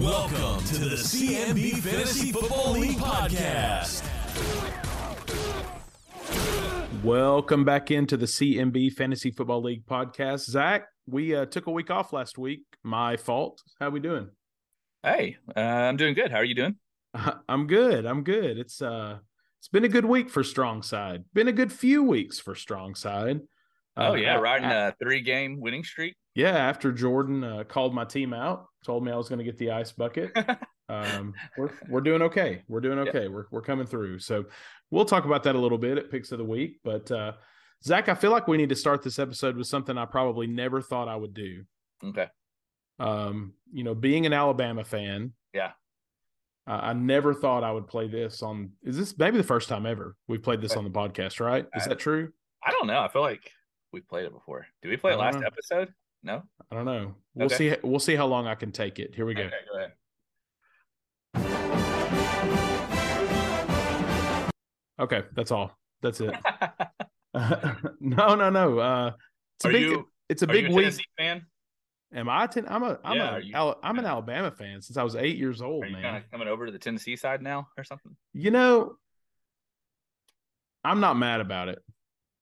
Welcome to the CMB Fantasy Football League podcast. Welcome back into the CMB Fantasy Football League podcast. Zach, we uh, took a week off last week. My fault. How we doing? Hey, uh, I'm doing good. How are you doing? I'm good. I'm good. It's uh, it's been a good week for Strong Side. Been a good few weeks for Strong Side. Oh Uh, yeah, a- riding a- a three game winning streak. Yeah. After Jordan uh, called my team out, told me I was going to get the ice bucket. um, we're we're doing okay. We're doing Yeah. okay. We're we're coming through. So we'll talk about that a little bit at picks of the week. But uh, Zach, I feel like we need to start this episode with something I probably never thought I would do. Okay. Um, you know, being an Alabama fan, Yeah. uh, I never thought I would play this on. Is this maybe the first time ever we've played this on the podcast? Right? Is I- that true? I don't know. I feel like we played it before. Did we play it last know. episode? No. I don't know. We'll Okay. see. We'll see how long I can take it. Here we go. Okay, go ahead. Okay, that's all. That's it. no, no, no. Uh, it's a Are big. you- it's a big you a week. Tennessee fan? Am I? Ten, I'm a. I'm yeah, a. You, I'm an Alabama fan since I was eight years old, man. kind of coming over to the Tennessee side now or something? You know, I'm not mad about it.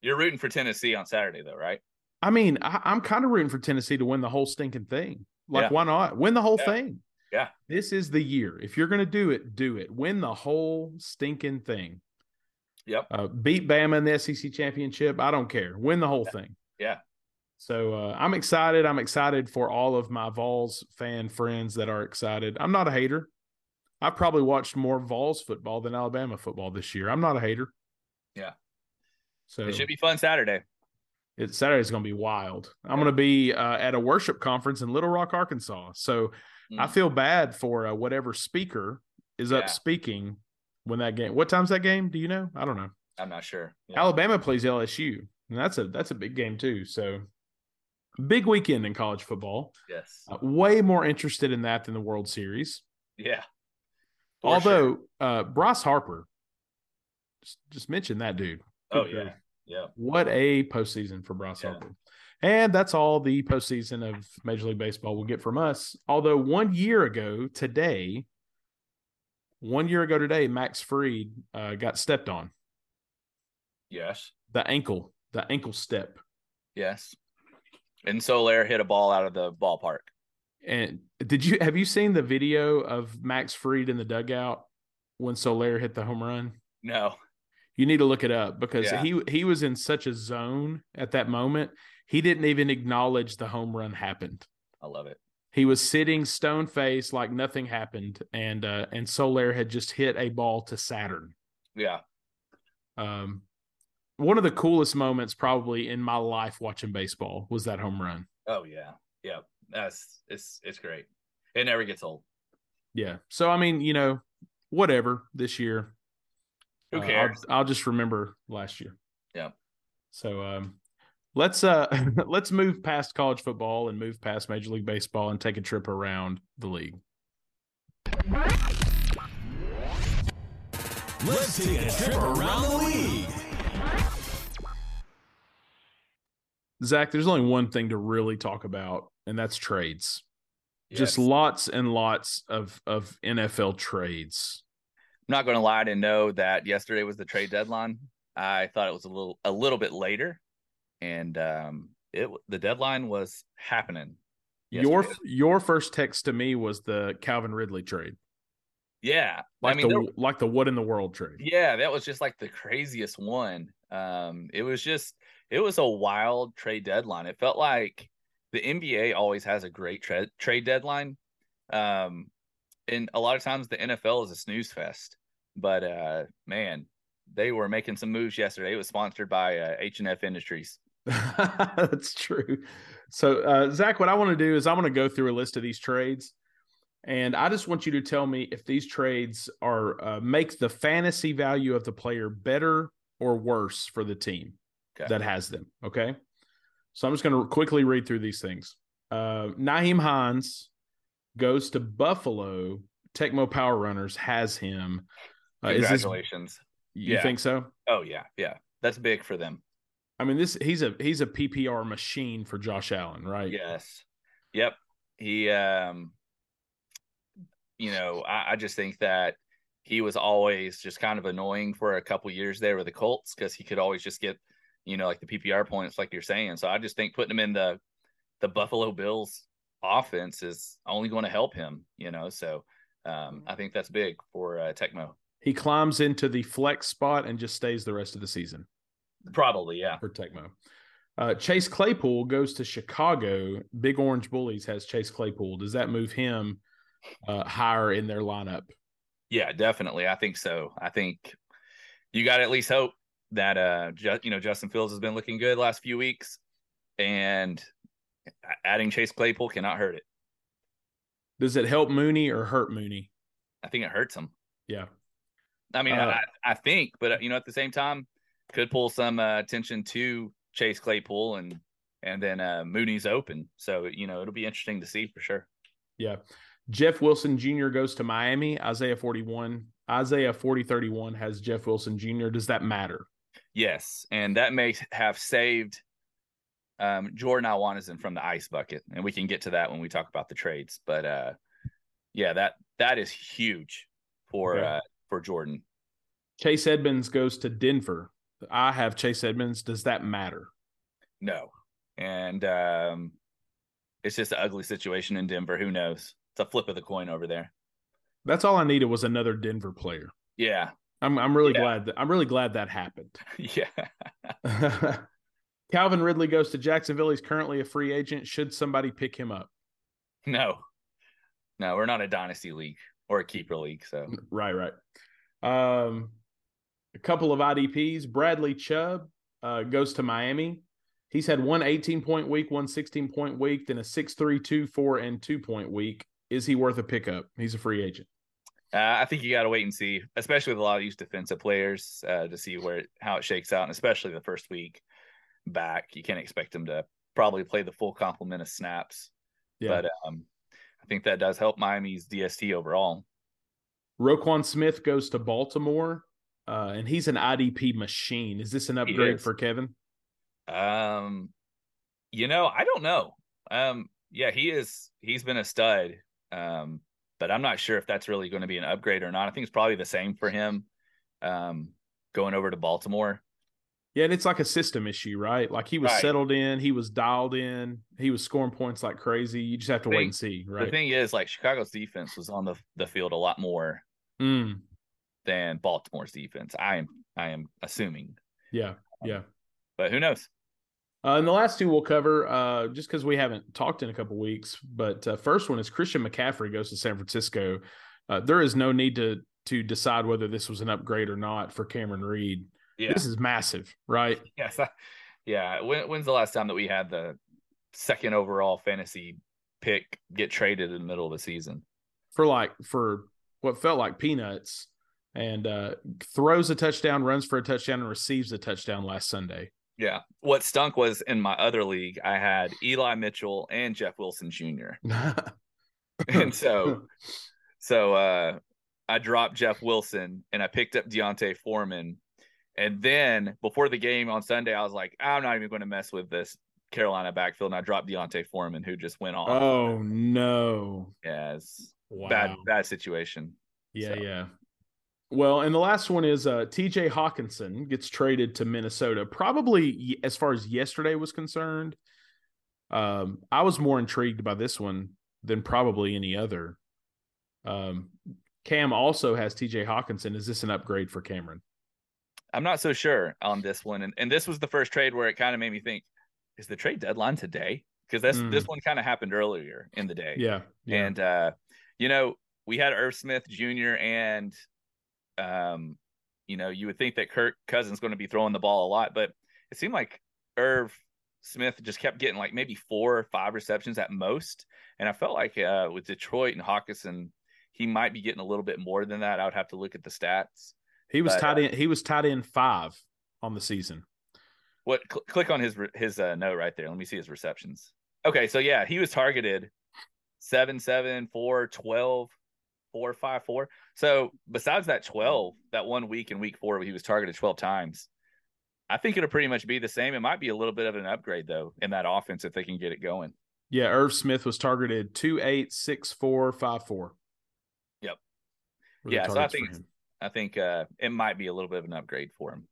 You're rooting for Tennessee on Saturday though, right? I mean, I, I'm kind of rooting for Tennessee to win the whole stinking thing. Like, Yeah. why not win the whole Yeah. thing? Yeah. This is the year. If you're going to do it, do it. Win the whole stinking thing. Yep. Uh, beat Bama in the SEC championship. I don't care. Win the whole thing. Yeah. So uh, I'm excited. I'm excited for all of my Vols fan friends that are excited. I'm not a hater. I've probably watched more Vols football than Alabama football this year. I'm not a hater. Yeah. So It should be fun Saturday. It Saturday's going to be wild. I'm going to be uh, at a worship conference in Little Rock, Arkansas. So I Mm. feel bad for uh, whatever speaker is Yeah. up speaking when that game. What time's that game? Do you know? I don't know. I'm not sure. Yeah. Alabama plays LSU, and that's a that's a big game too. So big weekend in college football. Yes. Uh, way more interested in that than the World Series. Yeah. For sure. Although uh, Bryce Harper, just, just mention that dude. Oh yeah. Yeah. What a postseason for Bryce Yeah. Harper. And that's all the postseason of Major League Baseball will get from us. Although one year ago today, one year ago today, Max Fried uh, got stepped on Yes. the ankle, the ankle step. Yes. And Soler hit a ball out of the ballpark. And did you have you seen the video of Max Fried in the dugout when Soler hit the home run? No. You need to look it up because Yeah. he he was in such a zone at that moment. He didn't even acknowledge the home run happened. I love it. He was sitting stone faced like nothing happened, and uh, and Soler had just hit a ball to Saturn. Yeah. Um, one of the coolest moments probably in my life watching baseball was that home run. Oh yeah. Yeah. That's it's it's great. It never gets old. Yeah. So I mean, you know, whatever this year. Who Uh, I'll- I'll, just remember last year. Yeah. So um, let's uh let's move past college football and move past Major League Baseball and take a trip around the league. Let's take a trip around the league. Zach, there's only one thing to really talk about, and that's trades. Just lots and lots of of NFL trades. I'm not going to lie and know that yesterday was the trade deadline. I thought it was a little a little bit later, and um, it the deadline was happening. Your yesterday. your first text to me was the Calvin Ridley trade, yeah, like I mean, the like the what in the world trade. yeah, that was just like the craziest one. Um, it was just it was a wild trade deadline. It felt like the NBA always has a great tra- trade deadline. Um, and a lot of times the NFL is a snooze fest. But uh, man, they were making some moves yesterday. It was sponsored by uh, H and F Industries. That's true. So, uh, Zach, what I want to do is I want to go through a list of these trades, and I just want you to tell me if these trades are uh, make the fantasy value of the player better or worse for the team Okay. that has them. Okay. So I'm just going to quickly read through these things. Uh, Nyheim Hines goes to Buffalo. Tecmo Power Runners has him. Uh, is this, Congratulations. you Yeah. think so? Oh yeah, yeah. That's big for them. I mean, this he's a he's a PPR machine for Josh Allen, right? Yes. Yep. He um you know, I, I just think that he was always just kind of annoying for a couple years there with the Colts because he could always just get, you know, like the PPR points, like you're saying. So I just think putting him in the the Buffalo Bills offense is only going to help him, you know. So um, I think that's big for uh, Tecmo. He climbs into the flex spot and just stays the rest of the season. Probably, yeah. For Tecmo. Uh, Chase Claypool goes to Chicago. Big Orange Bullies has Chase Claypool. Does that move him uh, higher in their lineup? Yeah, definitely. I think so. I think you got to at least hope that uh, ju- you know Justin Fields has been looking good last few weeks, and adding Chase Claypool cannot hurt it. Does it help Mooney or hurt Mooney? I think it hurts him. Yeah. I mean, uh, I, I think, but you know, at the same time, could pull some uh, attention to Chase Claypool and and then uh, Mooney's open. So you know, it'll be interesting to see for sure. Yeah. Jeff Wilson Jr. goes to Miami. Isaiah 41. Isaiah 4031 has Jeff Wilson Jr. Does that matter? Yes. And that may have saved um, Jordan Iwanizon from the ice bucket. And we can get to that when we talk about the trades. But uh, yeah, that that is huge for okay. uh, for Jordan. Chase Edmonds goes to Denver. I have Chase Edmonds. Does that matter? No. And um, it's just an ugly situation in Denver. Who knows? It's a flip of the coin over there. That's all I needed was another Denver player. Yeah. I'm I'm really yeah. glad that I'm really glad that happened. yeah. Calvin Ridley goes to Jacksonville. He's currently a free agent. Should somebody pick him up? No. No, we're not a dynasty league or a keeper league. So right, right. Um a couple of IDPs. Bradley Chubb uh, goes to Miami. He's had one 18 point week, one 16 point week, then a 6 3, 2 4, and 2 point week. Is he worth a pickup? He's a free agent. Uh, I think you got to wait and see, especially with a lot of these defensive players, uh, to see where it, how it shakes out, and especially the first week back. You can't expect him to probably play the full complement of snaps. Yeah. But um, I think that does help Miami's DST overall. Roquan Smith goes to Baltimore, uh, and he's an IDP machine. Is this an upgrade for Kevin? Um, you know, I don't know. Um, yeah, he is. He's been a stud. Um, but I'm not sure if that's really going to be an upgrade or not. I think it's probably the same for him. Um, going over to Baltimore. Yeah, and it's like a system issue, right? Like he was right. settled in, he was dialed in, he was scoring points like crazy. You just have to thing, wait and see, right? The thing is, like Chicago's defense was on the the field a lot more mm. than Baltimore's defense. I am I am assuming. Yeah, yeah. But who knows? Uh, and the last two we'll cover, uh, just because we haven't talked in a couple weeks. But uh, first one is Christian McCaffrey goes to San Francisco. Uh, there is no need to to decide whether this was an upgrade or not for Cameron Reed. Yeah. This is massive, right? Yes. Yeah. When, when's the last time that we had the second overall fantasy pick get traded in the middle of the season? For like for what felt like peanuts, and uh, throws a touchdown, runs for a touchdown, and receives a touchdown last Sunday. Yeah. What stunk was in my other league, I had Eli Mitchell and Jeff Wilson Jr. and so, so uh, I dropped Jeff Wilson and I picked up D'Onta Foreman. And then before the game on Sunday, I was like, I'm not even going to mess with this Carolina backfield. And I dropped D'Onta Foreman, who just went off. Oh no! Yeah, it's wow. bad, bad situation. Yeah, so. yeah. Well, and the last one is uh, TJ Hockenson gets traded to Minnesota. Probably as far as yesterday was concerned, um, I was more intrigued by this one than probably any other. Um, Cam also has TJ Hockenson. Is this an upgrade for Cameron? I'm not so sure on this one. And, and this was the first trade where it kind of made me think, is the trade deadline today? Because this mm. this one kind of happened earlier in the day. Yeah. yeah. And uh, you know, we had Irv Smith Jr. and um, you know, you would think that Kirk Cousins going to be throwing the ball a lot, but it seemed like Irv Smith just kept getting like maybe four or five receptions at most. And I felt like uh, with Detroit and Hockenson, he might be getting a little bit more than that. I would have to look at the stats. He was but, tied uh, in. He was tied in five on the season. What? Cl- click on his his uh, note right there. Let me see his receptions. Okay, so yeah, he was targeted seven, seven, four, 12, four, five, four. So besides that 12, that one week in week four, he was targeted 12 times. I think it'll pretty much be the same. It might be a little bit of an upgrade though in that offense if they can get it going. Yeah, Irv Smith was targeted two eight six four five four. Yep. yeah, so I think I think uh, it might be a little bit of an upgrade for him.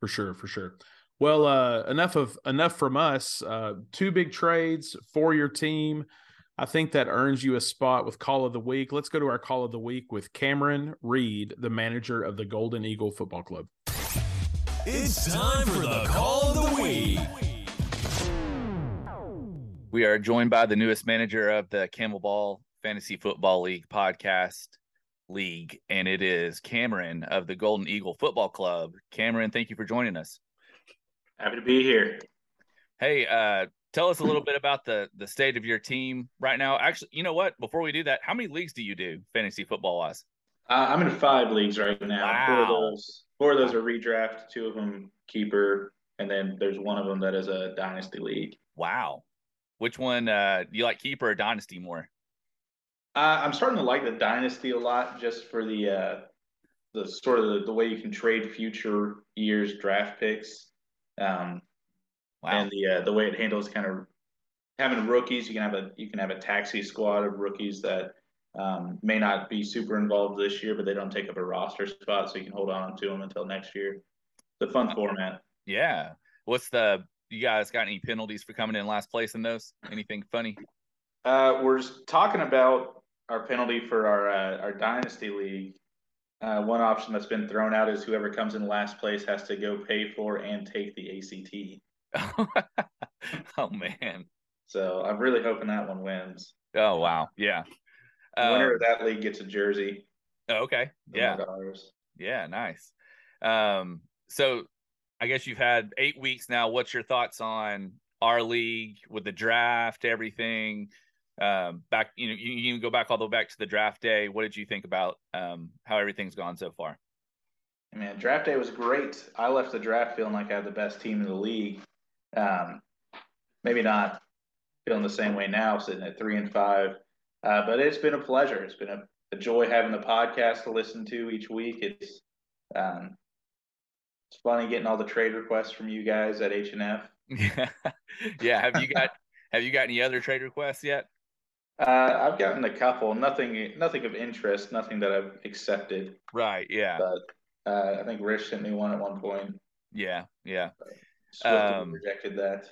For sure, for sure. Well, uh, enough of enough from us. Uh, two big trades for your team. I think that earns you a spot with Call of the Week. Let's go to our Call of the Week with Cameron Reed, the manager of the Golden Eagle Football Club. It's time for the Call of the Week. We are joined by the newest manager of the Camel Ball Fantasy Football League podcast league, and it is Cameron of the Golden Eagle Football Club. Cameron, thank you for joining us. Happy to be here. Hey, uh, tell us a little bit about the the state of your team right now. Actually, you know what? Before we do that, how many leagues do you do fantasy football wise? Uh, I'm in five leagues right now. Wow. Four of those, four of those are redraft. Two of them keeper, and then there's one of them that is a dynasty league. Wow. Which one uh, do you like, keeper or dynasty more? Uh, I'm starting to like the dynasty a lot, just for the uh, the sort of the, the way you can trade future years draft picks, um, Wow. and the uh, the way it handles kind of having rookies. You can have a you can have a taxi squad of rookies that um, may not be super involved this year, but they don't take up a roster spot, so you can hold on to them until next year. It's a fun format. yeah. What's the you guys got any penalties for coming in last place in those? Anything funny? Uh, we're just talking about our penalty for our uh, our dynasty league. Uh, one option that's been thrown out is whoever comes in last place has to go pay for and take the ACT. oh man. So I'm really hoping that one wins. Oh wow. Yeah. The winner Um, of that league gets a jersey. oh, okay. Yeah. Yeah, nice. Um, so I guess you've had eight weeks now. What's your thoughts on our league with the draft, everything? Um, back, you know, you, can go back all the way back to the draft day. What did you think about um how everything's gone so far? Man, draft day was great. I left the draft feeling like I had the best team in the league. Um, maybe not feeling the same way now, sitting at three and five. Uh, but it's been a pleasure. It's been a, a joy having the podcast to listen to each week. It's um, it's funny getting all the trade requests from you guys at H and F. Yeah, yeah. Have you got have you got any other trade requests yet? Uh, I've gotten a couple. Nothing, nothing of interest. Nothing that I've accepted. Right. Yeah. But uh, I think Rich sent me one at one point. Yeah. Yeah. Um, rejected that.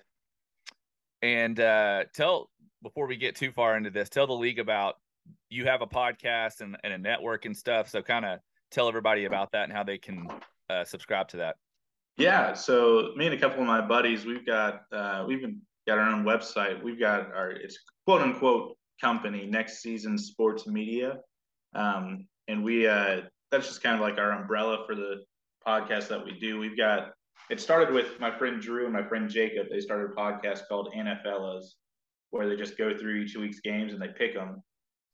And uh, tell before we get too far into this, tell the league about you have a podcast and, and a network and stuff. So kind of tell everybody about that and how they can uh, subscribe to that. Yeah, so me and a couple of my buddies, we've got uh, we've been, got our own website. We've got our it's quote unquote company, Next Season Sports Media, um, and we uh, that's just kind of like our umbrella for the podcast that we do. We've got it started with my friend Drew and my friend Jacob. They started a podcast called NFLas, where they just go through each week's games and they pick them,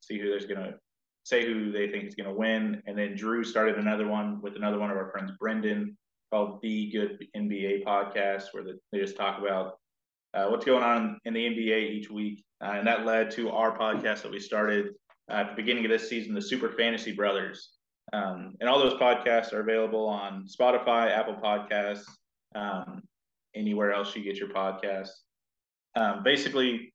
see who there's gonna say who they think is gonna win, and then Drew started another one with another one of our friends, Brendan called the Good NBA Podcast, where they just talk about uh, what's going on in the NBA each week, uh, and that led to our podcast that we started uh, at the beginning of this season, the Super Fantasy Brothers. Um, and all those podcasts are available on Spotify, Apple Podcasts, um, anywhere else you get your podcasts. Um, basically,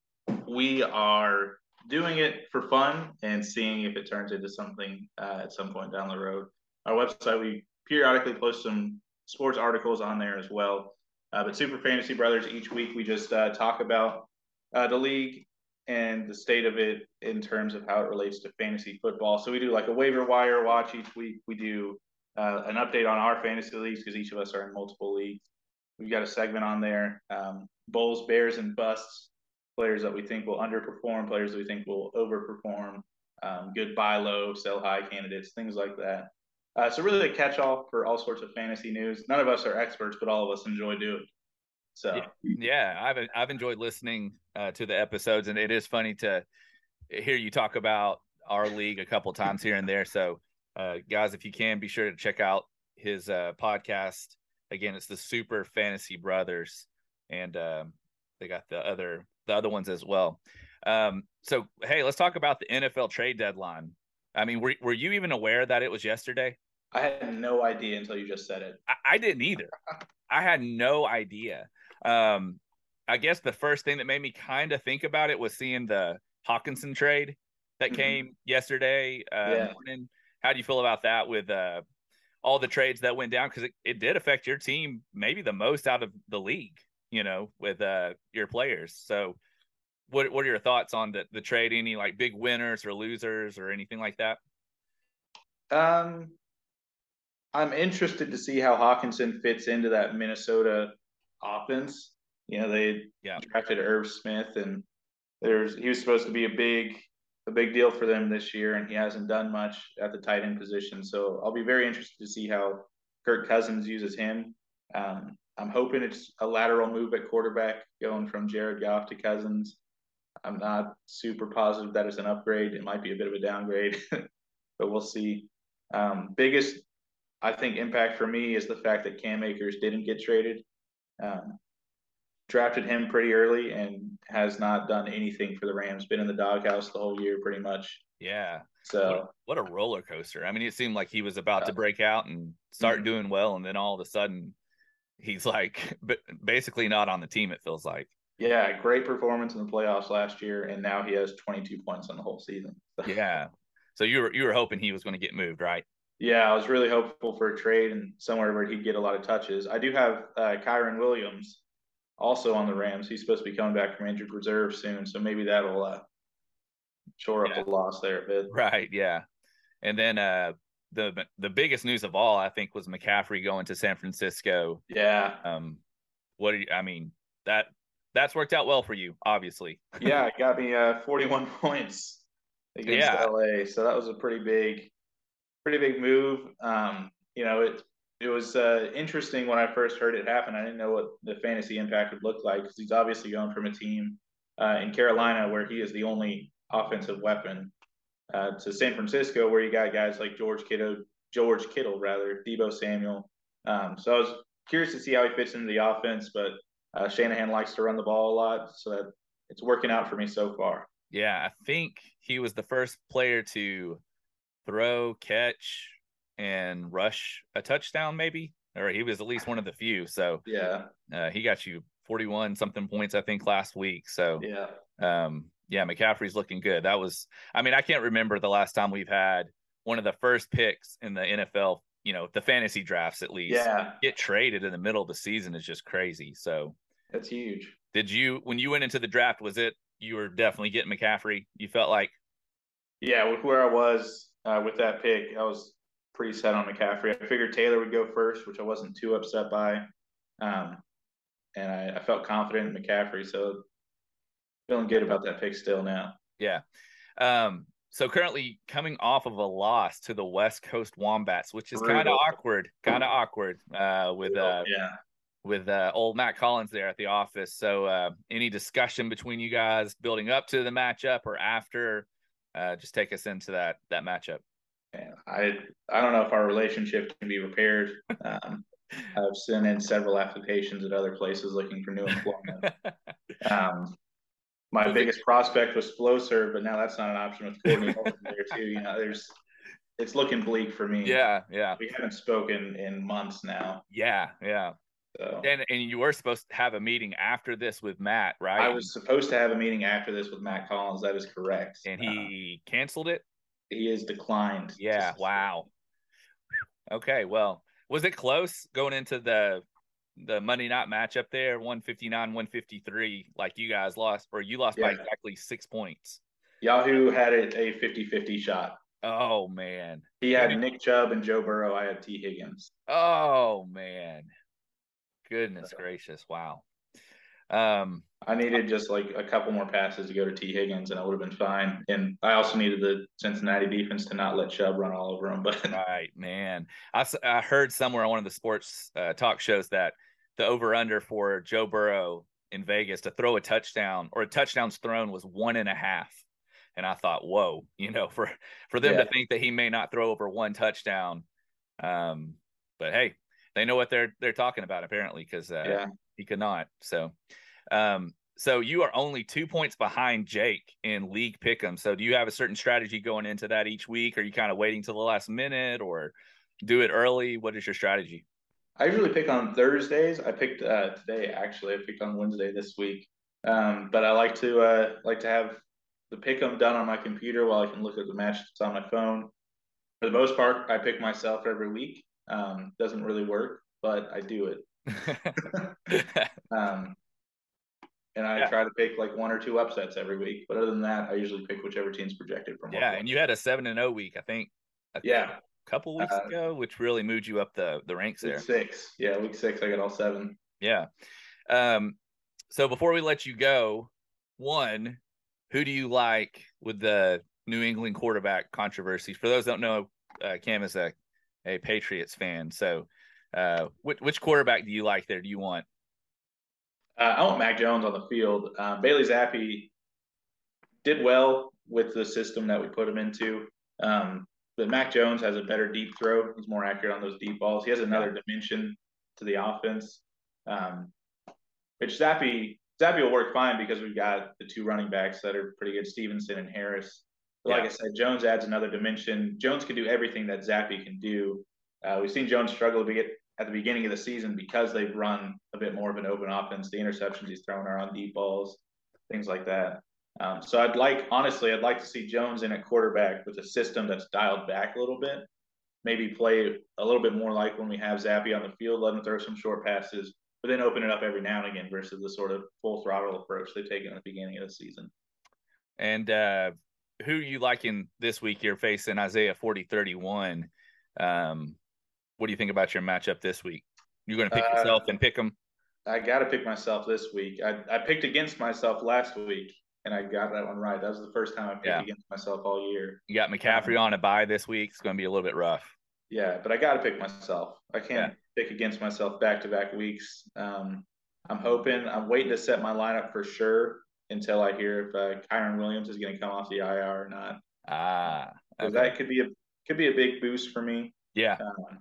we are doing it for fun and seeing if it turns into something uh, at some point down the road. Our website, we periodically post some sports articles on there as well. Uh, but Super Fantasy Brothers, each week we just uh, talk about uh, the league and the state of it in terms of how it relates to fantasy football. So we do like a waiver wire watch each week. We do uh, an update on our fantasy leagues because each of us are in multiple leagues. We've got a segment on there: um, Bulls, Bears, and busts. Players that we think will underperform, players that we think will overperform. Um, good buy low, sell high candidates, things like that. Uh, so really a catch-all for all sorts of fantasy news. None of us are experts, but all of us enjoy doing. it. So Yeah, I've I've enjoyed listening uh, to the episodes, and it is funny to hear you talk about our league a couple times here and there. So, uh, guys, if you can, be sure to check out his uh, podcast. Again, it's the Super Fantasy Brothers, and um, they got the other the other ones as well. Um, so, hey, let's talk about the NFL trade deadline. I mean, were were you even aware that it was yesterday? I had no idea until you just said it. I, I didn't either. I had no idea. Um, I guess the first thing that made me kind of think about it was seeing the Hockenson trade that Mhm. came yesterday uh, Yeah. morning. how do you feel about that with uh, all the trades that went down? Because it, it did affect your team maybe the most out of the league, you know, with uh, your players. So, what what are your thoughts on the the trade? Any like big winners or losers or anything like that? Um, I'm interested to see how Hockenson fits into that Minnesota offense. You know, they yeah. drafted Irv Smith, and there's he was supposed to be a big a big deal for them this year, and he hasn't done much at the tight end position. So I'll be very interested to see how Kirk Cousins uses him. Um, I'm hoping it's a lateral move at quarterback, going from Jared Goff to Cousins. I'm not super positive that it's an upgrade. It might be a bit of a downgrade, but we'll see. Um, biggest, I think, impact for me is the fact that Cam Akers didn't get traded. Um, drafted him pretty early and has not done anything for the Rams. Been in the doghouse the whole year, pretty much. Yeah. So what, what a roller coaster. I mean, it seemed like he was about yeah. to break out and start mm-hmm. doing well, and then all of a sudden, he's like basically not on the team. It feels like. Yeah, great performance in the playoffs last year, and now he has 22 points on the whole season. yeah. So you were you were hoping he was going to get moved, right? Yeah, I was really hopeful for a trade and somewhere where he'd get a lot of touches. I do have uh, Kyren Williams also on the Rams. He's supposed to be coming back from injured reserve soon, so maybe that'll uh, shore up yeah. the loss there a bit. Right. Yeah. And then uh, the the biggest news of all, I think, was McCaffrey going to San Francisco. Yeah. Um, what do you? I mean that that's worked out well for you, obviously. yeah, it got me uh 41 points against yeah. LA, so that was a pretty big, pretty big move. Um, you know, it it was uh, interesting when I first heard it happen. I didn't know what the fantasy impact would look like because he's obviously going from a team uh, in Carolina where he is the only offensive weapon uh, to San Francisco where you got guys like George Kittle, George Kittle rather, Deebo Samuel. Um, so I was curious to see how he fits into the offense, but uh, Shanahan likes to run the ball a lot, so that it's working out for me so far. Yeah, I think he was the first player to throw, catch, and rush a touchdown, maybe, or he was at least one of the few. So yeah, uh, he got you 41 something points, I think, last week. So yeah, um, yeah, McCaffrey's looking good. That was, I mean, I can't remember the last time we've had one of the first picks in the NFL. You know, the fantasy drafts at least. Yeah, get traded in the middle of the season is just crazy. So that's huge. Did you when you went into the draft? Was it you were definitely getting McCaffrey? You felt like yeah, with where I was uh, with that pick, I was pretty set on McCaffrey. I figured Taylor would go first, which I wasn't too upset by. Um, and I, I, felt confident in McCaffrey. So feeling good about that pick still now. Yeah. Um, so currently coming off of a loss to the West Coast Wombats, which is kind of awkward, kind of awkward uh, with uh, yeah. with uh, old Matt Collins there at the office. So uh, any discussion between you guys building up to the matchup or after? Uh, just take us into that that matchup. I I don't know if our relationship can be repaired. Um, I've sent in several applications at other places looking for new employment. um, my biggest prospect was Flowserve, but now that's not an option with Courtney there too. You know, there's it's looking bleak for me. Yeah, yeah. We haven't spoken in months now. Yeah, yeah. So. And and you were supposed to have a meeting after this with Matt, right? I was supposed to have a meeting after this with Matt Collins. That is correct. And he uh, canceled it he is declined. Yeah. Wow. Okay. Well, was it close going into the the Monday night matchup there, 159, 153, like you guys lost, or you lost yeah. by exactly six points? Yahoo had it a 50 50 shot. Oh, man. He had Nick Chubb and Joe Burrow. I had Tee Higgins. Oh, man. Goodness gracious. Wow. Um, I needed just like a couple more passes to go to Tee Higgins, and I would have been fine. And I also needed the Cincinnati defense to not let Chubb run all over him. But right, man, I, I heard somewhere on one of the sports uh, talk shows that the over under for Joe Burrow in Vegas to throw a touchdown or a touchdowns thrown was one and a half. And I thought, whoa, you know, for for them yeah. to think that he may not throw over one touchdown. Um, but hey, they know what they're they're talking about apparently because uh, yeah. he could not. So um, so you are only two points behind Jake in league pick'em. So do you have a certain strategy going into that each week? Are you kind of waiting till the last minute or do it early? What is your strategy? I usually pick on Thursdays. I picked uh, today actually. I picked on Wednesday this week, um, but I like to uh, like to have the pick'em done on my computer while I can look at the match that's on my phone. for the most part, I pick myself every week. Um, doesn't really work, but I do it. um, and I Yeah. try to pick like one or two upsets every week. But other than that, I usually pick whichever team's projected from. yeah, and you had a seven and zero week, I think. Yeah, a Yeah, couple weeks Uh, ago, which really moved you up the the ranks week there. six. Yeah, week six, I got all seven. Yeah. Um. So before we let you go, one, who do you like with the New England quarterback controversy? For those that don't know, uh, Cam is a a Patriots fan. So, uh, which which quarterback do you like there? Do you want? Uh, I want Mac Jones on the field. Uh, Bailey Zappe did well with the system that we put him into. Um, but Mac Jones has a better deep throw. He's more accurate on those deep balls. He has another dimension to the offense. Um, which Zappe Zappe will work fine because we've got the two running backs that are pretty good, Stevenson and Harris. But like Yeah. I said, Jones adds another dimension. Jones can do everything that Zappe can do. Uh, we've seen Jones struggle a bit at the beginning of the season because they've run a bit more of an open offense. The interceptions he's thrown are on deep balls, things like that. Um, so I'd like, honestly, I'd like to see Jones in at quarterback with a system that's dialed back a little bit. Maybe play a little bit more like when we have Zappe on the field, let him throw some short passes, but then open it up every now and again versus the sort of full throttle approach they've taken at the beginning of the season. And uh, who you liking this week? You're facing Isaiah 40 31. Um, what do you think about your matchup this week? You're going to pick Uh, yourself and pick them. I got to pick myself this week. I, I picked against myself last week, and I got that one right. That was the first time I picked Yeah. against myself all year. You got McCaffrey on a bye this week. It's going to be a little bit rough. Yeah, but I got to pick myself. I can't pick against myself back to back weeks. Um, I'm hoping. I'm waiting to set my lineup for sure until I hear if uh, Kyren Williams is going to come off the IR or not. Ah, okay. that could be a could be a big boost for me. yeah, Um,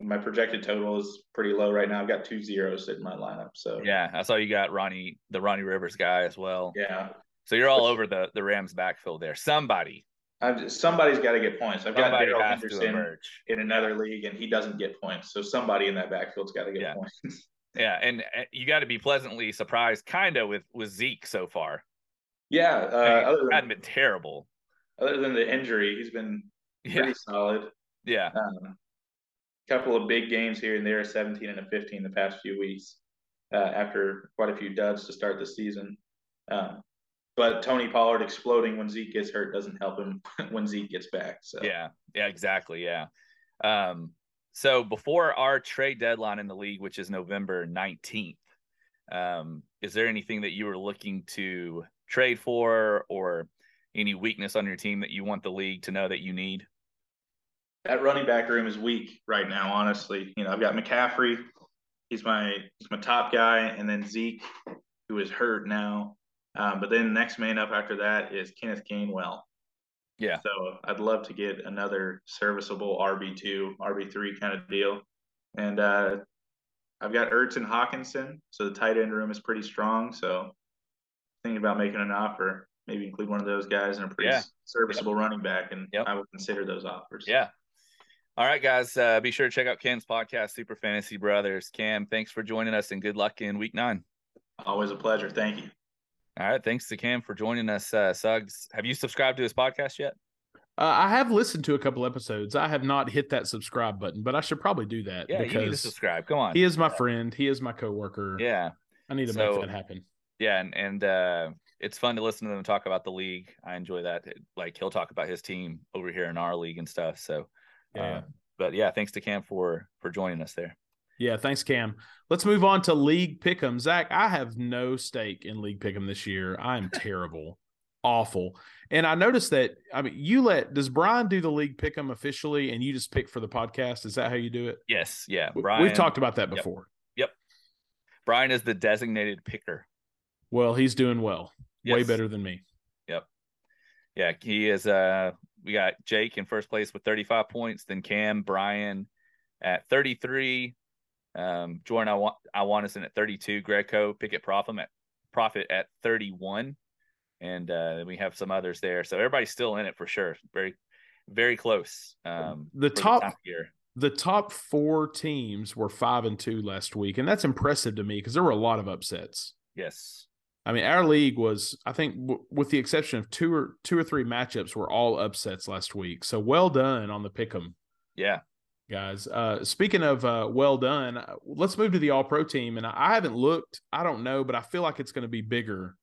my projected total is pretty low right now. I've got two zeros in my lineup. So yeah. I saw you got Ronnie, the Ronnie Rivers guy as well. yeah. So you're all over the the Rams backfield there. Somebody, just, somebody's got to get points. I've got somebody Darrell Henderson in another league, and he doesn't get points. So somebody in that backfield's got to get Yeah. points. Yeah, and uh, you got to be pleasantly surprised, kind of, with with Zeke so far. yeah. Uh, other He than hadn't been terrible. other than the injury, he's been Yeah, pretty solid. yeah, Um, couple of big games here and there, a 17 and a 15 the past few weeks uh, after quite a few duds to start the season. Um, but Tony Pollard exploding when Zeke gets hurt doesn't help him when Zeke gets back. So yeah, yeah, exactly. Yeah. Um, so before our trade deadline in the league, which is November 19th, um, is there anything that you were looking to trade for or any weakness on your team that you want the league to know that you need? that running back room is weak right now. Honestly, you know I've got McCaffrey. He's my he's my top guy, and then Zeke, who is hurt now. Um, but then next man up after that is Kenneth Gainwell. Yeah. So I'd love to get another serviceable RB two, RB three kind of deal. And uh, I've got Ertz and Hockenson, so the tight end room is pretty strong. So thinking about making an offer, maybe include one of those guys in a pretty Yeah. serviceable running back, and Yep. I would consider those offers. Yeah. All right, guys. Uh, be sure to check out Ken's podcast, Super Fantasy Brothers. Cam, thanks for joining us and good luck in week nine. Always a pleasure. Thank you. All right. Thanks to Cam for joining us. Uh, Suggs, have you subscribed to his podcast yet? Uh, I have listened to a couple episodes. I have not hit that subscribe button, but I should probably do that Yeah, you need to because subscribe. Come on. he is my friend. He is my coworker. Yeah. I need to So- make that happen. Yeah. And, and uh, it's fun to listen to them talk about the league. I enjoy that. Like he'll talk about his team over here in our league and stuff. So, Yeah. uh, but yeah, thanks to Cam for for joining us there. Yeah, thanks, Cam. Let's move on to League Pick'em. Zach, I have no stake in League Pick'em this year. I am terrible, awful. And I noticed that. I mean, you let does Brian do the League Pick'em officially, and you just pick for the podcast? Is that how you do it? Yes. Yeah. Brian. We've talked about that before. Yep. before. Brian is the designated picker. Well, he's doing well, way better than me. Yep. Yeah, he is. Uh, we got Jake in first place with 35 points, then Cam, Brian at 33, um, Jordan I want I want us in at 32, Greco, Pickett Profit at Profit at 31, and uh, then we have some others there. So everybody's still in it for sure. Very, very close. Um, The top- of year. The top four teams were five and two last week, and that's impressive to me because there were a lot of upsets. Yes. I mean, our league was, I think, w- with the exception of two or two or three matchups, were all upsets last week. So well done on the pick'em, Yeah. Guys. Uh, speaking of uh, well done, uh, let's move to the All Pro team. And I haven't looked, I don't know, but I feel like it's going to be bigger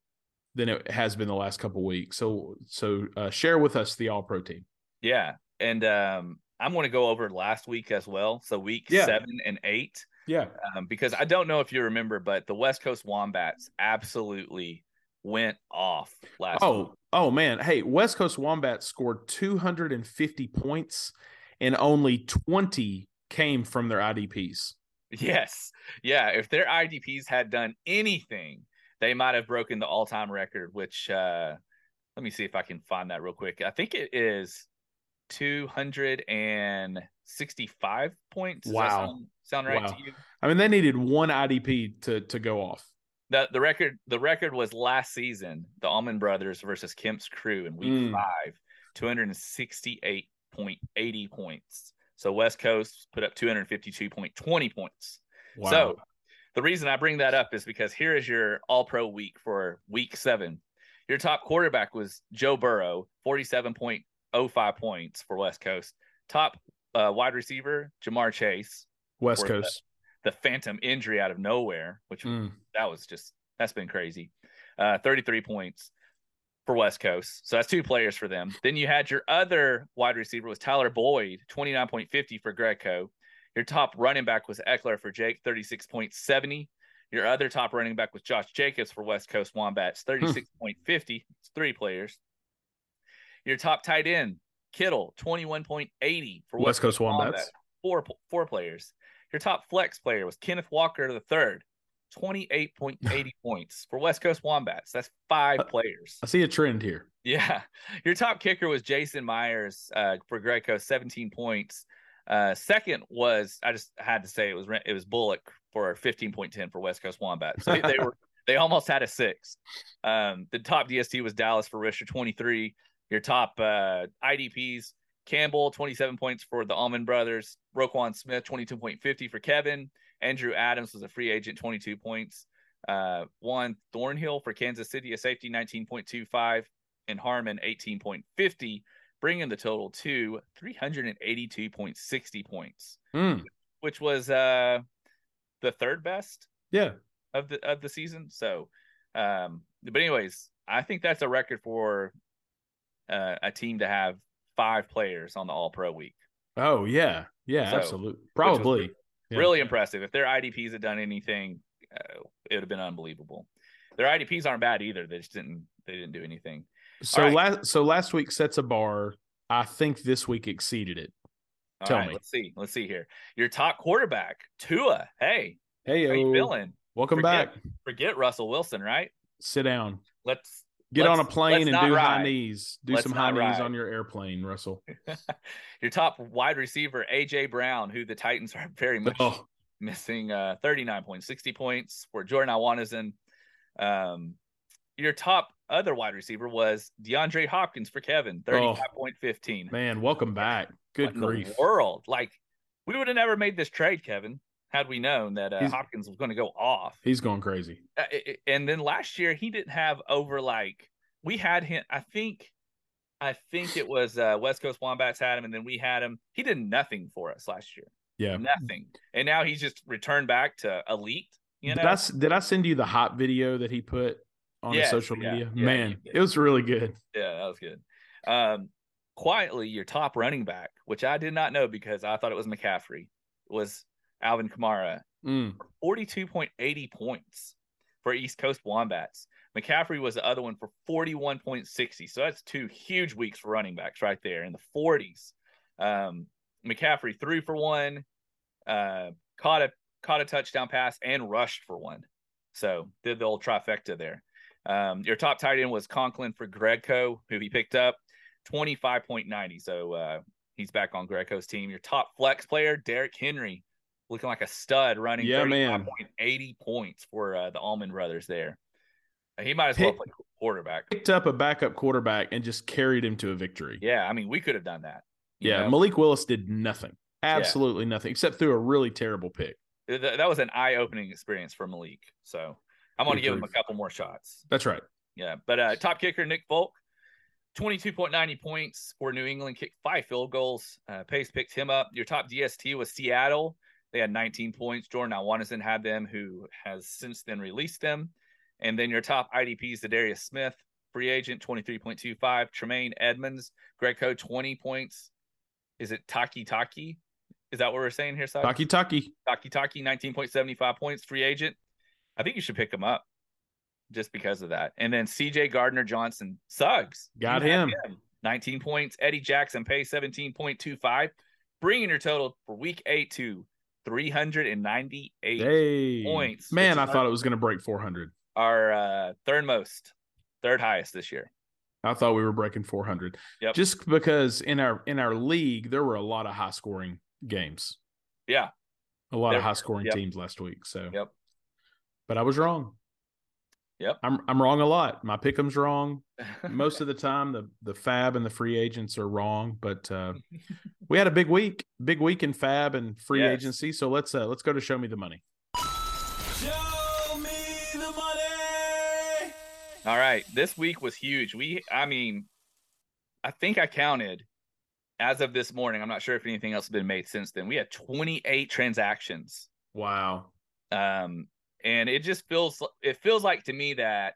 than it has been the last couple weeks. So, so uh, share with us the All Pro team. Yeah. And um, I'm going to go over last week as well. So week Yeah. seven and eight, Yeah, um, because I don't know if you remember, but the West Coast Wombats absolutely went off last week. Oh, oh man. Hey, West Coast Wombats scored 250 points and only 20 came from their IDPs. Yes. Yeah. If their IDPs had done anything, they might have broken the all time record, which uh let me see if I can find that real quick. I think it is 265 points. Does that Wow. sound, sound right Wow. to you? I mean, they needed one IDP to to go off. The the record the record was last season, the Almond Brothers versus Kemp's crew in week Mm. five, 268.80 points. So West Coast put up 252.20 points. Wow. So the reason I bring that up is because here is your all pro week for week seven. Your top quarterback was Joe Burrow, 47.05 points for West Coast. Top uh, wide receiver, Ja'Marr Chase, West for the- Coast. the phantom injury out of nowhere, which Mm. that was just, that's been crazy. Uh, 33 points for West Coast. So that's two players for them. Then you had your other wide receiver was Tyler Boyd, 29.50 for Greco. Your top running back was Ekeler for Jake, 36.70. Your other top running back was Josh Jacobs for West Coast Wombats, hmm. 36.50. It's three players. Your top tight end, Kittle, 21.80 for West Coast Wombats. Four four players. Your top flex player was Kenneth Walker the third, 28.80 points for West Coast Wombats. That's five players. I see a trend here. Yeah. Your top kicker was Jason Myers uh, for Greco, 17 points. Uh, second was I just had to say it was it was Bullock for 15.10 for West Coast Wombats. So they, they were they almost had a six. Um, the top DST was Dallas for Risher, 23. Your top uh, IDPs Campbell, 27 points for the Almond Brothers. Roquan Smith, 22.50 for Kevin. Andrew Adams was a free agent, 22 points. Uh, Juan Thornhill for Kansas City, a safety, 19.25. And Harmon, 18.50, bringing the total to 382.60 points, Mm. which was uh, the third best Yeah. of the of the season. So, um, but anyways, I think that's a record for uh, a team to have five players on the All Pro week. Oh yeah. Yeah. So, absolutely. Probably. Yeah. Really impressive. If their IDPs had done anything, uh, it would have been unbelievable. Their IDPs aren't bad either. They just didn't. They didn't do anything. So right. last so last week sets a bar. I think this week exceeded it. All Tell right, me. Let's see. Let's see here. Your top quarterback, Tua. Hey, Hey, how you feeling? welcome Forget- back. Forget Russell Wilson, right? Sit down. Let's Get on a Let's- plane let's and do high knees. Do Let's some high not knees on your airplane, Russell. your top wide receiver, AJ Brown, who the Titans are very much Oh, missing uh 39 points, 60 points for Jordan Iwanizan. Um your top other wide receiver was DeAndre Hopkins for Kevin, 35.15. man, welcome back. What Good in the grief. world. Like we would have never made this trade, Kevin, had we known that uh, Hopkins was going to go off. He's going crazy. Uh, and then last year he didn't have over like we had him. I think, I think it was uh, West Coast Wombats had him, and then we had him. He did nothing for us last year, Yeah. nothing. And now he's just returned back to elite. You know, Did I did I send you the hot video that he put on Yes, social media? yeah, Man, did. it was really good. yeah, that was good. Um, quietly, your top running back, which I did not know because I thought it was McCaffrey, was Alvin Kamara. Mm. 42.80 points for East Coast Wombats. McCaffrey was the other one for 41.60. So that's two huge weeks for running backs right there in the 40s. Um, McCaffrey threw for one, uh, caught a caught a touchdown pass, and rushed for one. So did the old trifecta there. Um, your top tight end was Conklin for Greco, who he picked up 25.90. So uh, he's back on Greco's team. Your top flex player, Derrick Henry, looking like a stud, running Yeah, man. 35.80 points for uh, the Allman brothers there. Uh, He might as well play quarterback. Picked up a backup quarterback and just carried him to a victory. Yeah, I mean, we could have done that. Yeah, know? Malik Willis did nothing. Absolutely nothing except threw a really terrible pick. That was an eye-opening experience for Malik. So, I'm going to give him a couple more shots. That's right. Yeah, but uh, top kicker Nick Folk, 22.90 points for New England, kicked five field goals. Uh, Pace picked him up. Your top DST was Seattle. They had 19 points. Jordan Alwanison had them, who has since then released them. And then your top IDPs, Darius Smith, free agent, 23.25. Tremaine Edmunds, Greco, 20 points. Is it Taki Taki? Is that what we're saying here, Si? Taki Taki. Taki Taki, 19.75 points, free agent. I think you should pick him up just because of that. And then CJ Gardner Johnson, Suggs. Got had him. 19 points. Eddie Jackson Pay 17.25, bringing your total for week eight to 398. Hey. points, Man, I thought it was going to break 400. Our uh, third most, third highest this year. I thought we were breaking 400. Yep. Just because in our in our league there were a lot of high scoring games. Yeah. A lot There of high scoring Yep. teams last week. So Yep. But I was wrong. Yep. I'm I'm wrong a lot. My pick'em's wrong. Most of the time the the fab and the free agents are wrong, but uh we had a big week. Big week in fab and free Yes. agency. So let's uh let's go to show me the money. Show me the money. All right. This week was huge. We, I mean, I think I counted as of this morning. I'm not sure if anything else has been made since then. We had 28 transactions. Wow. Um, and it just feels, it feels like to me that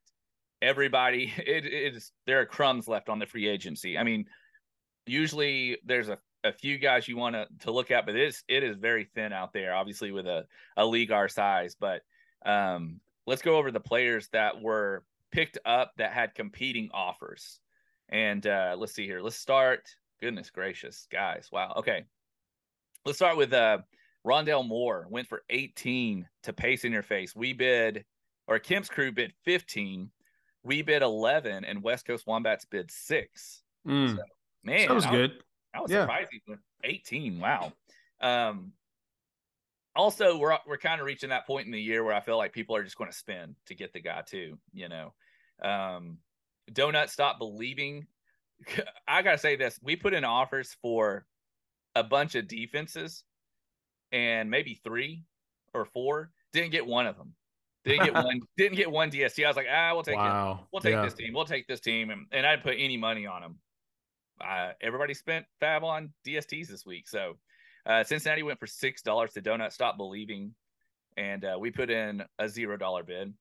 everybody, it, it is, there are crumbs left on the free agency. I mean, usually there's a, a few guys you want to, to look at, but it is, it is very thin out there, obviously with a, a league our size, but, um, let's go over the players that were picked up that had competing offers. And uh, let's see here. Let's start. Goodness gracious, guys. Wow. Okay. Let's start with uh, Rondell Moore. Went for 18 to pace in your face. We bid, or Kemp's crew bid 15. We bid 11, and West Coast Wombats bid six. Mm, Man, that was I good. I was Yeah. surprised he went 18. Wow. Um, also, we're we're kind of reaching that point in the year where I feel like people are just going to spend to get the guy too. You know, um, Donut stop believing. I gotta say this: we put in offers for a bunch of defenses, and maybe three or four didn't get one of them. Didn't get one. Didn't get one DST. I was like, ah, we'll take it Wow. we'll take Yeah. this team. We'll take this team, and, and I didn't put any money on them. Uh, everybody spent fab on DSTs this week, so uh, Cincinnati went for six dollars to Donut. Stop believing, and uh, we put in a zero dollar bid.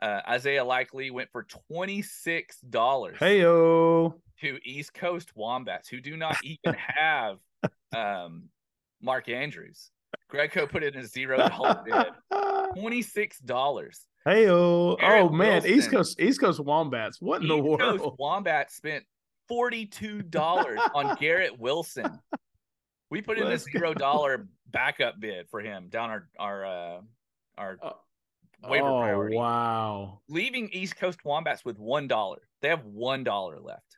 Uh, Isaiah Likely went for twenty six dollars Heyo. to East Coast Wombats, who do not even have um, Mark Andrews. Greco put in a zero dollar bid. Twenty six dollars. Garrett Oh man, East Coast East Coast Wombats. What in the world? Coast Wombats spent forty-two dollars on Garrett Wilson. We put in a Let's go. zero dollar backup bid for him down our our uh, our Oh, waiver oh, priority, wow. leaving East Coast Wombats with one dollar. They have one dollar left.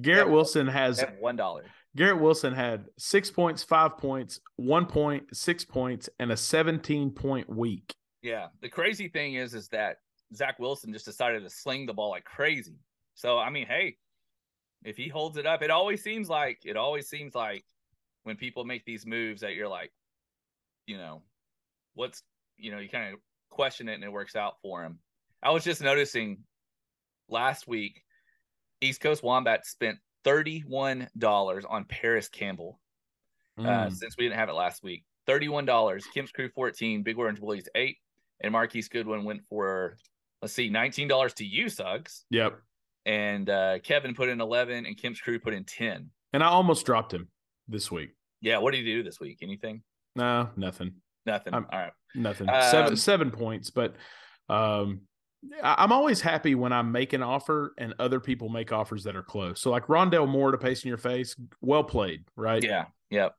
Garrett Yeah. Wilson has one dollar. Garrett Wilson had six points, five points, one point, six points, and a 17 point week. Yeah. The crazy thing is, is that Zach Wilson just decided to sling the ball like crazy. So I mean, hey, if he holds it up, it always seems like it always seems like when people make these moves that you're like, you know, what's you know, you kind of question it and it works out for him. I was just noticing last week, East Coast Wombat spent $31 on Parris Campbell uh, Mm. since we didn't have it last week. Thirty-one dollars. Kim's Crew fourteen. Big Orange Bullies eight, and Marquise Goodwin went for let's see, nineteen dollars to you, Suggs, Yep. And uh, Kevin put in eleven, and Kim's Crew put in ten. And I almost dropped him this week. Yeah, what did you do this week? Anything? No, nothing. Nothing. I'm- All right. Nothing. Um, seven seven points, but um I- I'm always happy when I make an offer and other people make offers that are close. So like Rondell Moore to pace in your face, well played, right? Yeah. Yep.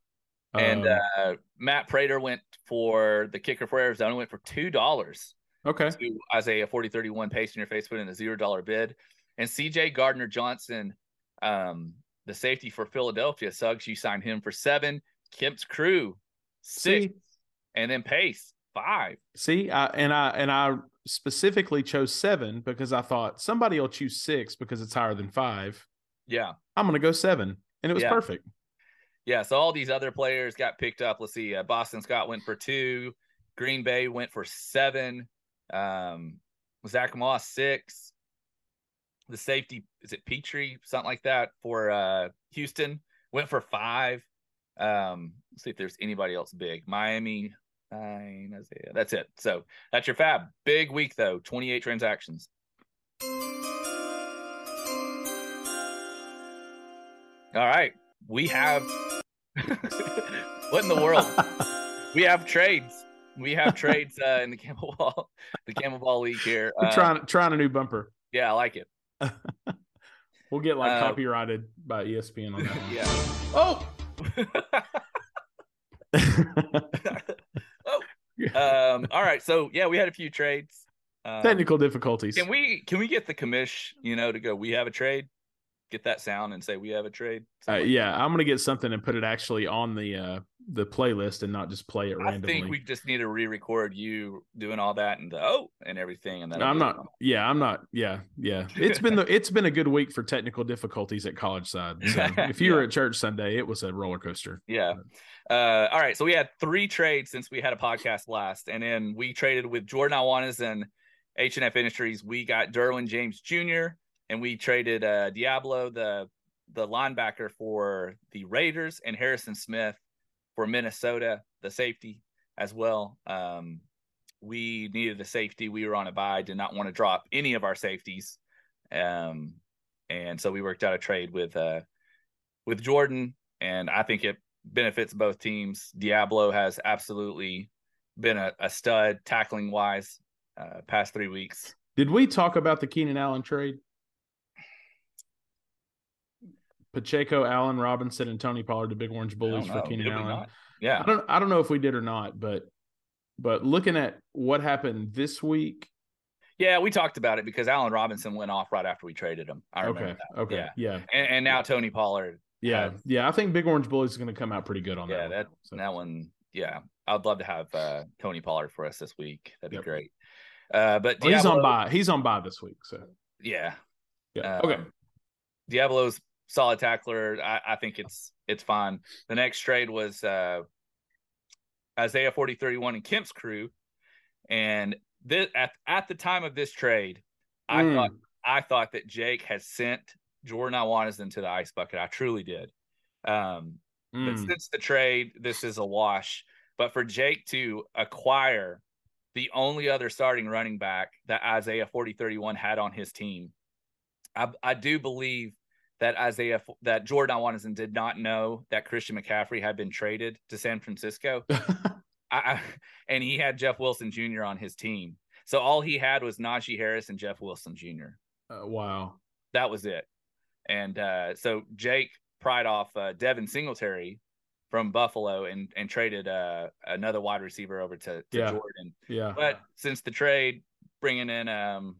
And Um, uh, Matt Prater went for the kicker for Arizona. Went for two dollars. okay. to Isaiah 4031 pace in your face, put in a zero dollar bid. And CJ Gardner Johnson, um, the safety for Philadelphia, Suggs, you signed him for seven. Kemp's crew, six. See, And then Pace, five. see, I and I and I specifically chose seven because I thought somebody will choose six because it's higher than five. Yeah. I'm gonna go seven. And it was Yeah. perfect. Yeah. So all these other players got picked up. Let's see. Uh, Boston Scott went for two. Green Bay went for seven. Um, Zach Moss six. The safety is it Petrie something like that for uh, Houston went for five. Um, let's see if there's anybody else big. Miami nine. Isaiah. That's it. So that's your fab. Big week though. Twenty eight transactions. All right, we have what in the world? we have trades. We have trades uh, in the Camel Ball, the Camel Ball League here. Uh, trying trying a new bumper. yeah, I like it. We'll get like Uh, copyrighted by ESPN on that one. Yeah. Oh. um. All right. So yeah, we had a few trades. Um, Technical difficulties. Can we can we get the commish? You know, to go. We have a trade. Get that sound and say we have a trade. Uh, like yeah, I'm gonna get something and put it actually on the uh the playlist and not just play it I randomly. I think we just need to re-record you doing all that and the oh and everything, and then No, I'm not. Yeah, I'm not. Yeah, yeah. It's been the it's been a good week for technical difficulties at college side. So if you were at church Sunday, it was a roller coaster. Yeah. Uh, all right. So we had three trades since we had a podcast last, and then we traded with Jordan Awanas and H and F Industries. We got Derwin James Jr. and we traded uh, Diablo, the the linebacker for the Raiders, and Harrison Smith for Minnesota, the safety as well. Um, we needed a safety. We were on a buy. Did not want to drop any of our safeties, um, and so we worked out a trade with uh, with Jordan, and I think it benefits both teams. Diablo has absolutely been a, a stud tackling wise uh, past three weeks. Did we talk about the Keenan Allen trade? Pacheco, Allen, Robinson, and Tony Pollard, the big orange bullies for. Keenan Allen. Yeah. I don't I don't know if we did or not, but but looking at what happened this week, Yeah, we talked about it because Allen Robinson went off right after we traded him. I remember okay, that. okay, Yeah. yeah, And, and now Tony Pollard. yeah, has- yeah. I think Big Orange Bullies is going to come out pretty good on yeah, that. that one. So, that one. Yeah, I'd love to have uh, Tony Pollard for us this week. That'd be Yep. great. Uh, but well, he's on buy. He's on buy this week. So Yeah, yeah, Um, okay. Diablo's solid tackler. I, I think it's it's fine. The next trade was uh, Isaiah forty thirty one and Kemp's crew, and this at at the time of this trade, I Mm. thought I thought that Jake had sent Jordan Iwanas into the ice bucket. I truly did. Um, but Mm. since the trade, this is a wash. But for Jake to acquire the only other starting running back that Isaiah 4031 had on his team, I, I do believe that Isaiah that Jordan Watson did not know that Christian McCaffrey had been traded to San Francisco. I, and he had Jeff Wilson Jr. on his team. So all he had was Najee Harris and Jeff Wilson Jr. Uh, wow. That was it. And uh, so Jake pried off uh, Devin Singletary from Buffalo and and traded uh, another wide receiver over to, to Yeah. Jordan. Yeah. But since the trade, bringing in um,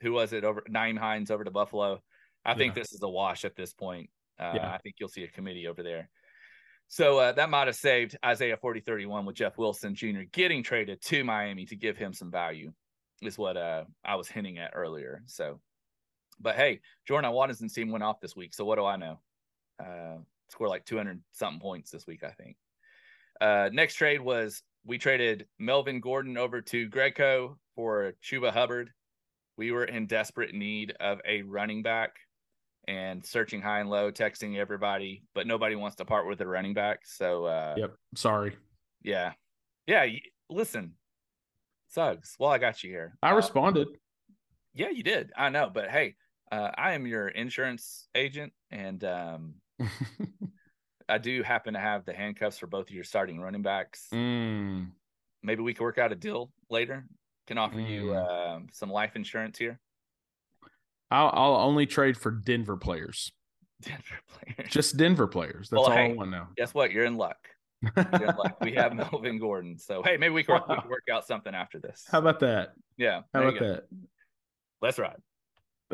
who was it over Nyheim Hines over to Buffalo, I think Yeah. this is a wash at this point. Uh, Yeah. I think you'll see a committee over there. So uh, that might have saved Isaiah 4031 with Jeff Wilson Jr. getting traded to Miami to give him some value, is what uh, I was hinting at earlier. So, but hey, Jordan Watson's team went off this week. So what do I know? Uh, scored like 200 something points this week, I think. Uh, next trade was we traded Melvin Gordon over to Greco for Chuba Hubbard. We were in desperate need of a running back and searching high and low, texting everybody, but nobody wants to part with a running back. So, uh, Yep. Sorry. yeah, yeah. y- Listen, Suggs. Well, I got you here. I Uh, responded. yeah, you did. I know, but hey, uh, I am your insurance agent, and um, I do happen to have the handcuffs for both of your starting running backs. Mm. Maybe we can work out a deal later. Can offer you Mm. um, some life insurance here. I'll, I'll only trade for Denver players. Denver players. Just Denver players. That's Well, all I hey. want now. Guess what? You're in luck. You're in luck. We have Melvin Gordon. So hey, maybe we can, we can work out something after this. How about that? yeah. How about that? Let's ride.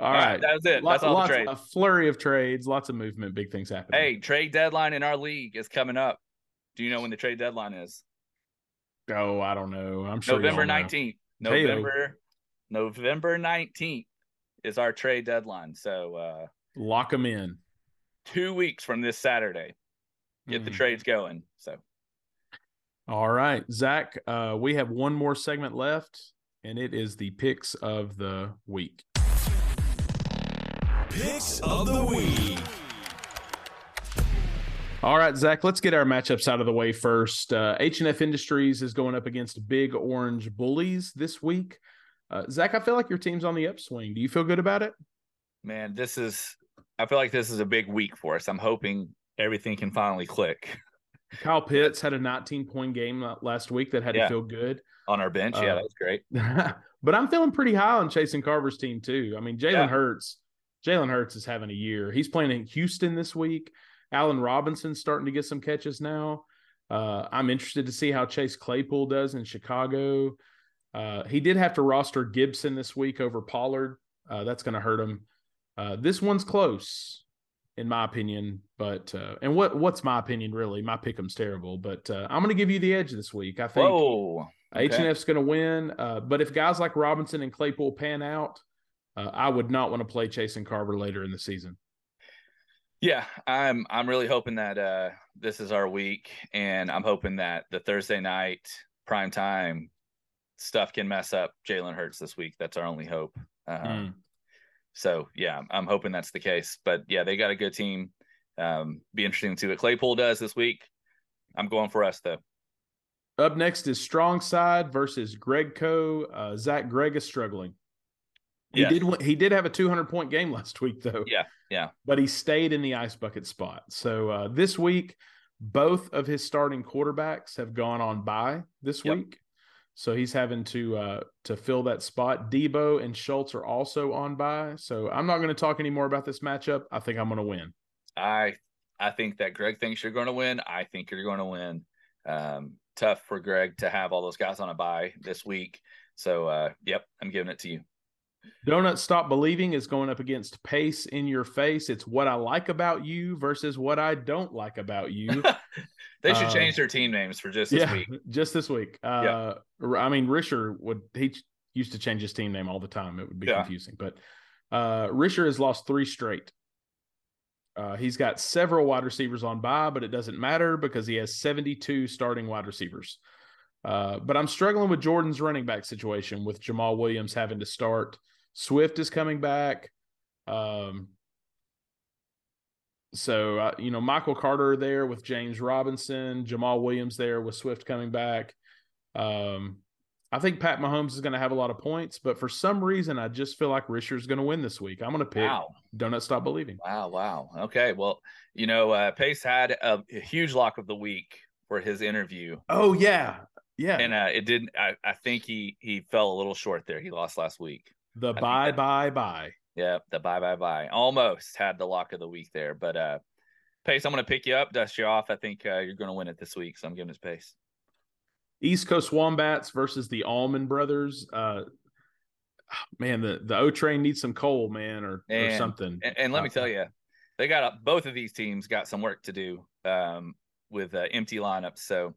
All right. That was it. Lot- That's all the lots, trades. a flurry of trades, lots of movement, big things happening. Hey, trade deadline in our league is coming up. Do you know when the trade deadline is? oh, I don't know. I'm sure November y'all know. nineteenth. November November nineteenth is our trade deadline. So uh Lock them in. two weeks from this Saturday. Get the Mhm. trades going. So All right, Zach, uh, we have one more segment left, and it is the picks of the week. Picks of the week. All right, Zach, let's get our matchups out of the way first. Uh, H&F Industries is going up against Big Orange Bullies this week. Uh, Zach, I feel like your team's on the upswing. Do you feel good about it? Man, this is, I feel like this is a big week for us. I'm hoping everything can finally click. Kyle Pitts had a 19 point game last week that had Yeah. to feel good. On our bench, yeah, Uh, that was great. but I'm feeling pretty high on Chasing Carver's team too. I mean, Jalen Yeah. Hurts, Jalen Hurts is having a year. He's playing in Houston this week. Allen Robinson's starting to get some catches now. Uh, I'm interested to see how Chase Claypool does in Chicago. Uh, he did have to roster Gibson this week over Pollard. Uh, that's going to hurt him. Uh, this one's close, in my opinion. But uh, and what what's my opinion really? My pick'em's terrible, but uh, I'm going to give you the edge this week. I think. H and F's going to win. Uh, but if guys like Robinson and Claypool pan out, uh, I would not want to play Chase and Carver later in the season. Yeah, I'm I'm really hoping that uh this is our week and I'm hoping that the Thursday night prime time stuff can mess up Jalen Hurts this week. That's our only hope. Um, Mm. So yeah, I'm hoping that's the case. But yeah, they got a good team. Um, be interesting to see what Claypool does this week. I'm going for us though. Up next is Strong Side versus Greco. Uh, Zach Greg is struggling. He Yes. did he did have a 200 point game last week though. Yeah, yeah. But he stayed in the ice bucket spot. So uh, this week, both of his starting quarterbacks have gone on by this Yep. week. So he's having to uh, to fill that spot. Deebo and Schultz are also on by. So I'm not going to talk any more about this matchup. I think I'm going to win. I I think that Greg thinks you're going to win. I think you're going to win. Um, tough for Greg to have all those guys on a bye this week. So uh, yep, I'm giving it to you. Donut Stop Believing is going up against Pace in Your Face. It's what I like about you versus what I don't like about you. They should Uh, change their team names for just this yeah, week. just this week. Uh, I mean, Risher would he used to change his team name all the time. It would be Yeah. confusing, but uh, Risher has lost three straight. Uh, he's got several wide receivers on bye, but it doesn't matter because he has 72 starting wide receivers. Uh, but I'm struggling with Jordan's running back situation with Jamal Williams having to start. Swift is coming back. Um, so, uh, you know, Michael Carter there with James Robinson, Jamal Williams there with Swift coming back. Um, I think Pat Mahomes is going to have a lot of points, but for some reason, I just feel like Risher's going to win this week. I'm going to pick Wow. Donut Stop Believing. Wow, wow. Okay, well, you know, uh, Pace had a, a huge lock of the week for his interview, Oh, yeah. Yeah. and uh, it didn't. I, I think he he fell a little short there. He lost last week. the think bye, bye, bye. Yeah, the bye bye bye. Almost had the lock of the week there, but uh, Pace, I'm going to pick you up, dust you off. I think uh, you're going to win it this week, so I'm giving it Pace. East Coast Wombats versus the Allman Brothers. Uh, man, the, the O train needs some coal, man, or, or something. And, and let me tell you, they got a, both of these teams got some work to do um, with uh, empty lineups. So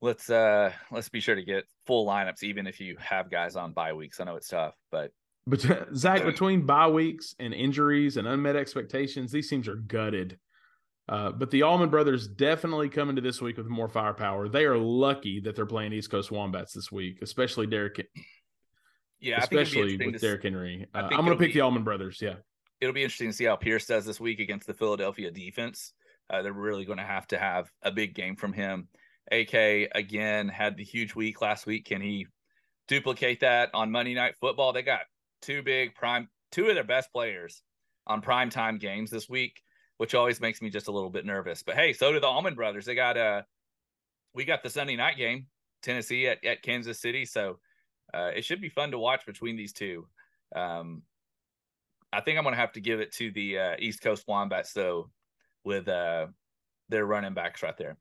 let's uh let's be sure to get full lineups, even if you have guys on bye weeks. I know it's tough, but But Zach, between bye weeks and injuries and unmet expectations, these teams are gutted. Uh, but the Allman Brothers definitely come into this week with more firepower. They are lucky that they're playing East Coast Wombats this week, especially Derrick, yeah, especially with Derrick Henry. Uh, I'm going to pick be- the Allman Brothers. Yeah. it'll be interesting to see how Pierce does this week against the Philadelphia defense. Uh, they're really going to have to have a big game from him. AK again had the huge week last week. Can he duplicate that on Monday Night Football? They got two big prime, two of their best players on prime time games this week, which always makes me just a little bit nervous. But hey, so do the Allman brothers. They got uh we got the Sunday night game, Tennessee at, at Kansas City. So uh, it should be fun to watch between these two. Um, I think I'm going to have to give it to the uh, East Coast Wombats though, with uh, their running backs right there.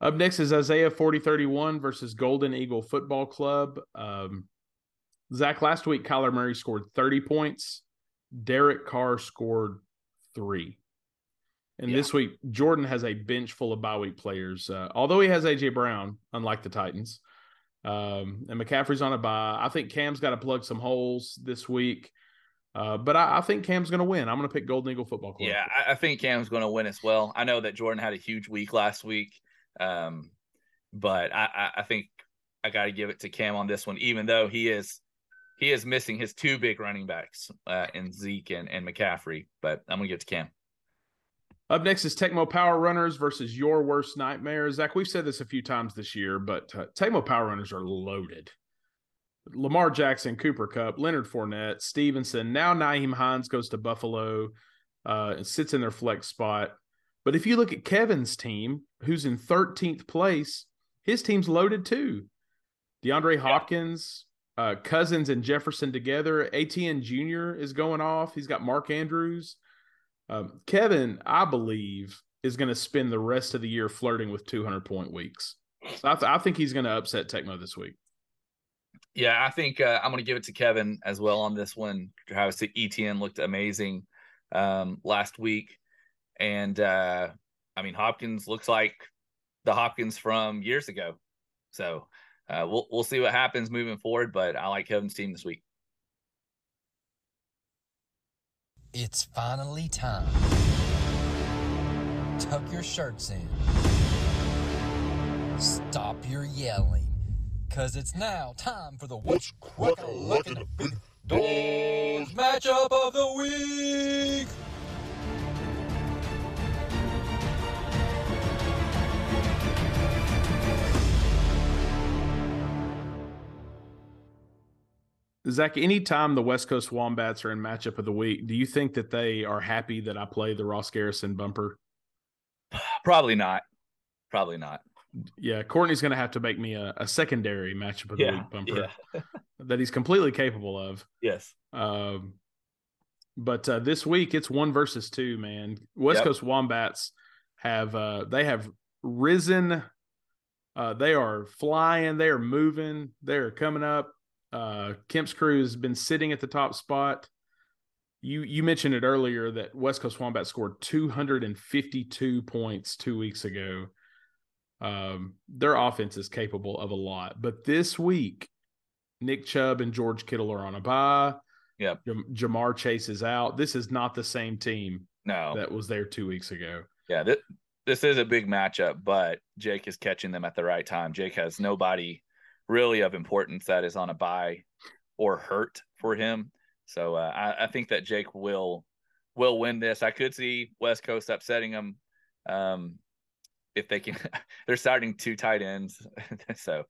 Up next is Isaiah 4031 versus Golden Eagle Football Club. Um, Zach, last week, Kyler Murray scored 30 points. Derek Carr scored three. And Yeah. this week, Jordan has a bench full of bye week players. Uh, although he has A.J. Brown, unlike the Titans, um, and McCaffrey's on a bye. I think Cam's got to plug some holes this week. Uh, but I, I think Cam's going to win. I'm going to pick Golden Eagle Football Club. Yeah, I, I think Cam's going to win as well. I know that Jordan had a huge week last week, Um, but I, I think I got to give it to Cam on this one, even though he is he is missing his two big running backs uh, in Zeke and, and McCaffrey. But I'm gonna give it to Cam. Up next is Tecmo Power Runners versus Your Worst Nightmare. Zach, we've said this a few times this year, but uh, Tecmo Power Runners are loaded. Lamar Jackson, Cooper Kupp, Leonard Fournette, Stevenson. Now Nyheim Hines goes to Buffalo uh, and sits in their flex spot. But if you look at Kevin's team, who's in 13th place, his team's loaded too. DeAndre Hopkins, uh, Cousins, and Jefferson together. Etienne Jr. is going off. He's got Mark Andrews. Um, Kevin, I believe, is going to spend the rest of the year flirting with 200 point weeks. So I, th- I think he's going to upset Tecmo this week. Yeah, I think uh, I'm going to give it to Kevin as well on this one. Travis Etienne looked amazing um, last week, and uh, I mean Hopkins looks like the Hopkins from years ago. So uh, we'll we'll see what happens moving forward. But I like Kevin's team this week. It's finally time. Tuck your shirts in. Stop your yelling. Cause it's now time for the What's Crackin' Lookin' Big Dogs matchup of the week. Zach, anytime the West Coast Wombats are in matchup of the week, do you think that they are happy that I play the Ross Garrison bumper? Probably not. Probably not. Yeah, Courtney's going to have to make me a, a secondary matchup of the Yeah, week bumper yeah. that he's completely capable of. Yes. Um, but uh, this week it's one versus two, man. West Yep. Coast Wombats have uh, they have risen. Uh, they are flying. They are moving. They are coming up. Uh, Kemp's crew has been sitting at the top spot. You you mentioned it earlier that West Coast Wombats scored 252 points two weeks ago. Um, their offense is capable of a lot, but this week, Nick Chubb and George Kittle are on a bye. Yep. Jam- Ja'Marr Chase is out. This is not the same team No. that was there two weeks ago. Yeah, this, this is a big matchup, but Jake is catching them at the right time. Jake has nobody really of importance that is on a buy or hurt for him. So uh, I, I think that Jake will will win this. I could see West Coast upsetting them um, if they can. they're starting two tight ends, so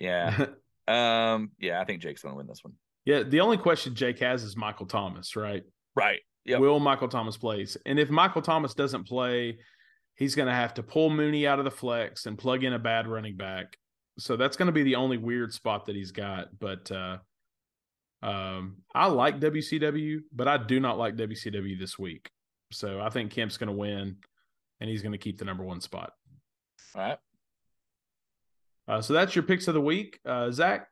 yeah, um, yeah. I think Jake's going to win this one. yeah. The only question Jake has is Michael Thomas, right? Right. Yep. Will Michael Thomas plays? And if Michael Thomas doesn't play, he's going to have to pull Mooney out of the flex and plug in a bad running back. So that's going to be the only weird spot that he's got. But uh, um, I like WCW, but I do not like WCW this week. So I think Kemp's going to win, and he's going to keep the number one spot. All right. Uh, so that's your picks of the week. Uh, Zach,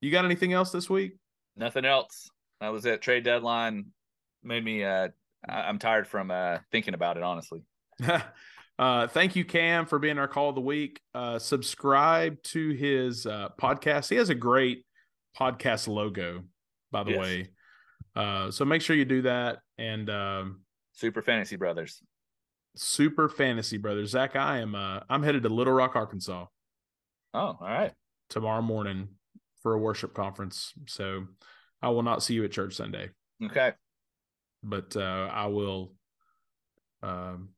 you got anything else this week? Nothing else. That was it. Trade deadline made me. Uh, I- I'm tired from uh, thinking about it. Honestly. uh, thank you, Cam, for being our call of the week. Uh, subscribe to his uh, podcast. He has a great podcast logo, by the Yes. way. Uh, so make sure you do that. And um, Super Fantasy Brothers. Super Fantasy Brothers, Zach, I am. Uh, I'm headed to Little Rock, Arkansas Oh, all right. tomorrow morning for a worship conference. So I will not see you at church Sunday, Okay. but uh, I will. Um,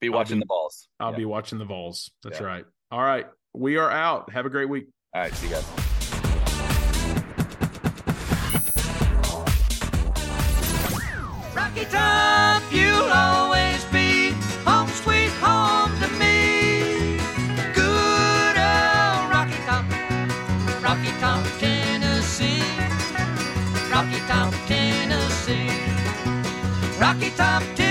Be watching be- the balls. I'll Yeah. be watching the balls. That's Yeah. right. All right. We are out. Have a great week. All right. See you guys. Rocky Top, you'll always be home sweet home to me. Good old Rocky Top, Rocky Top, Tennessee. Rocky Top, Tennessee. Rocky Top, Tennessee.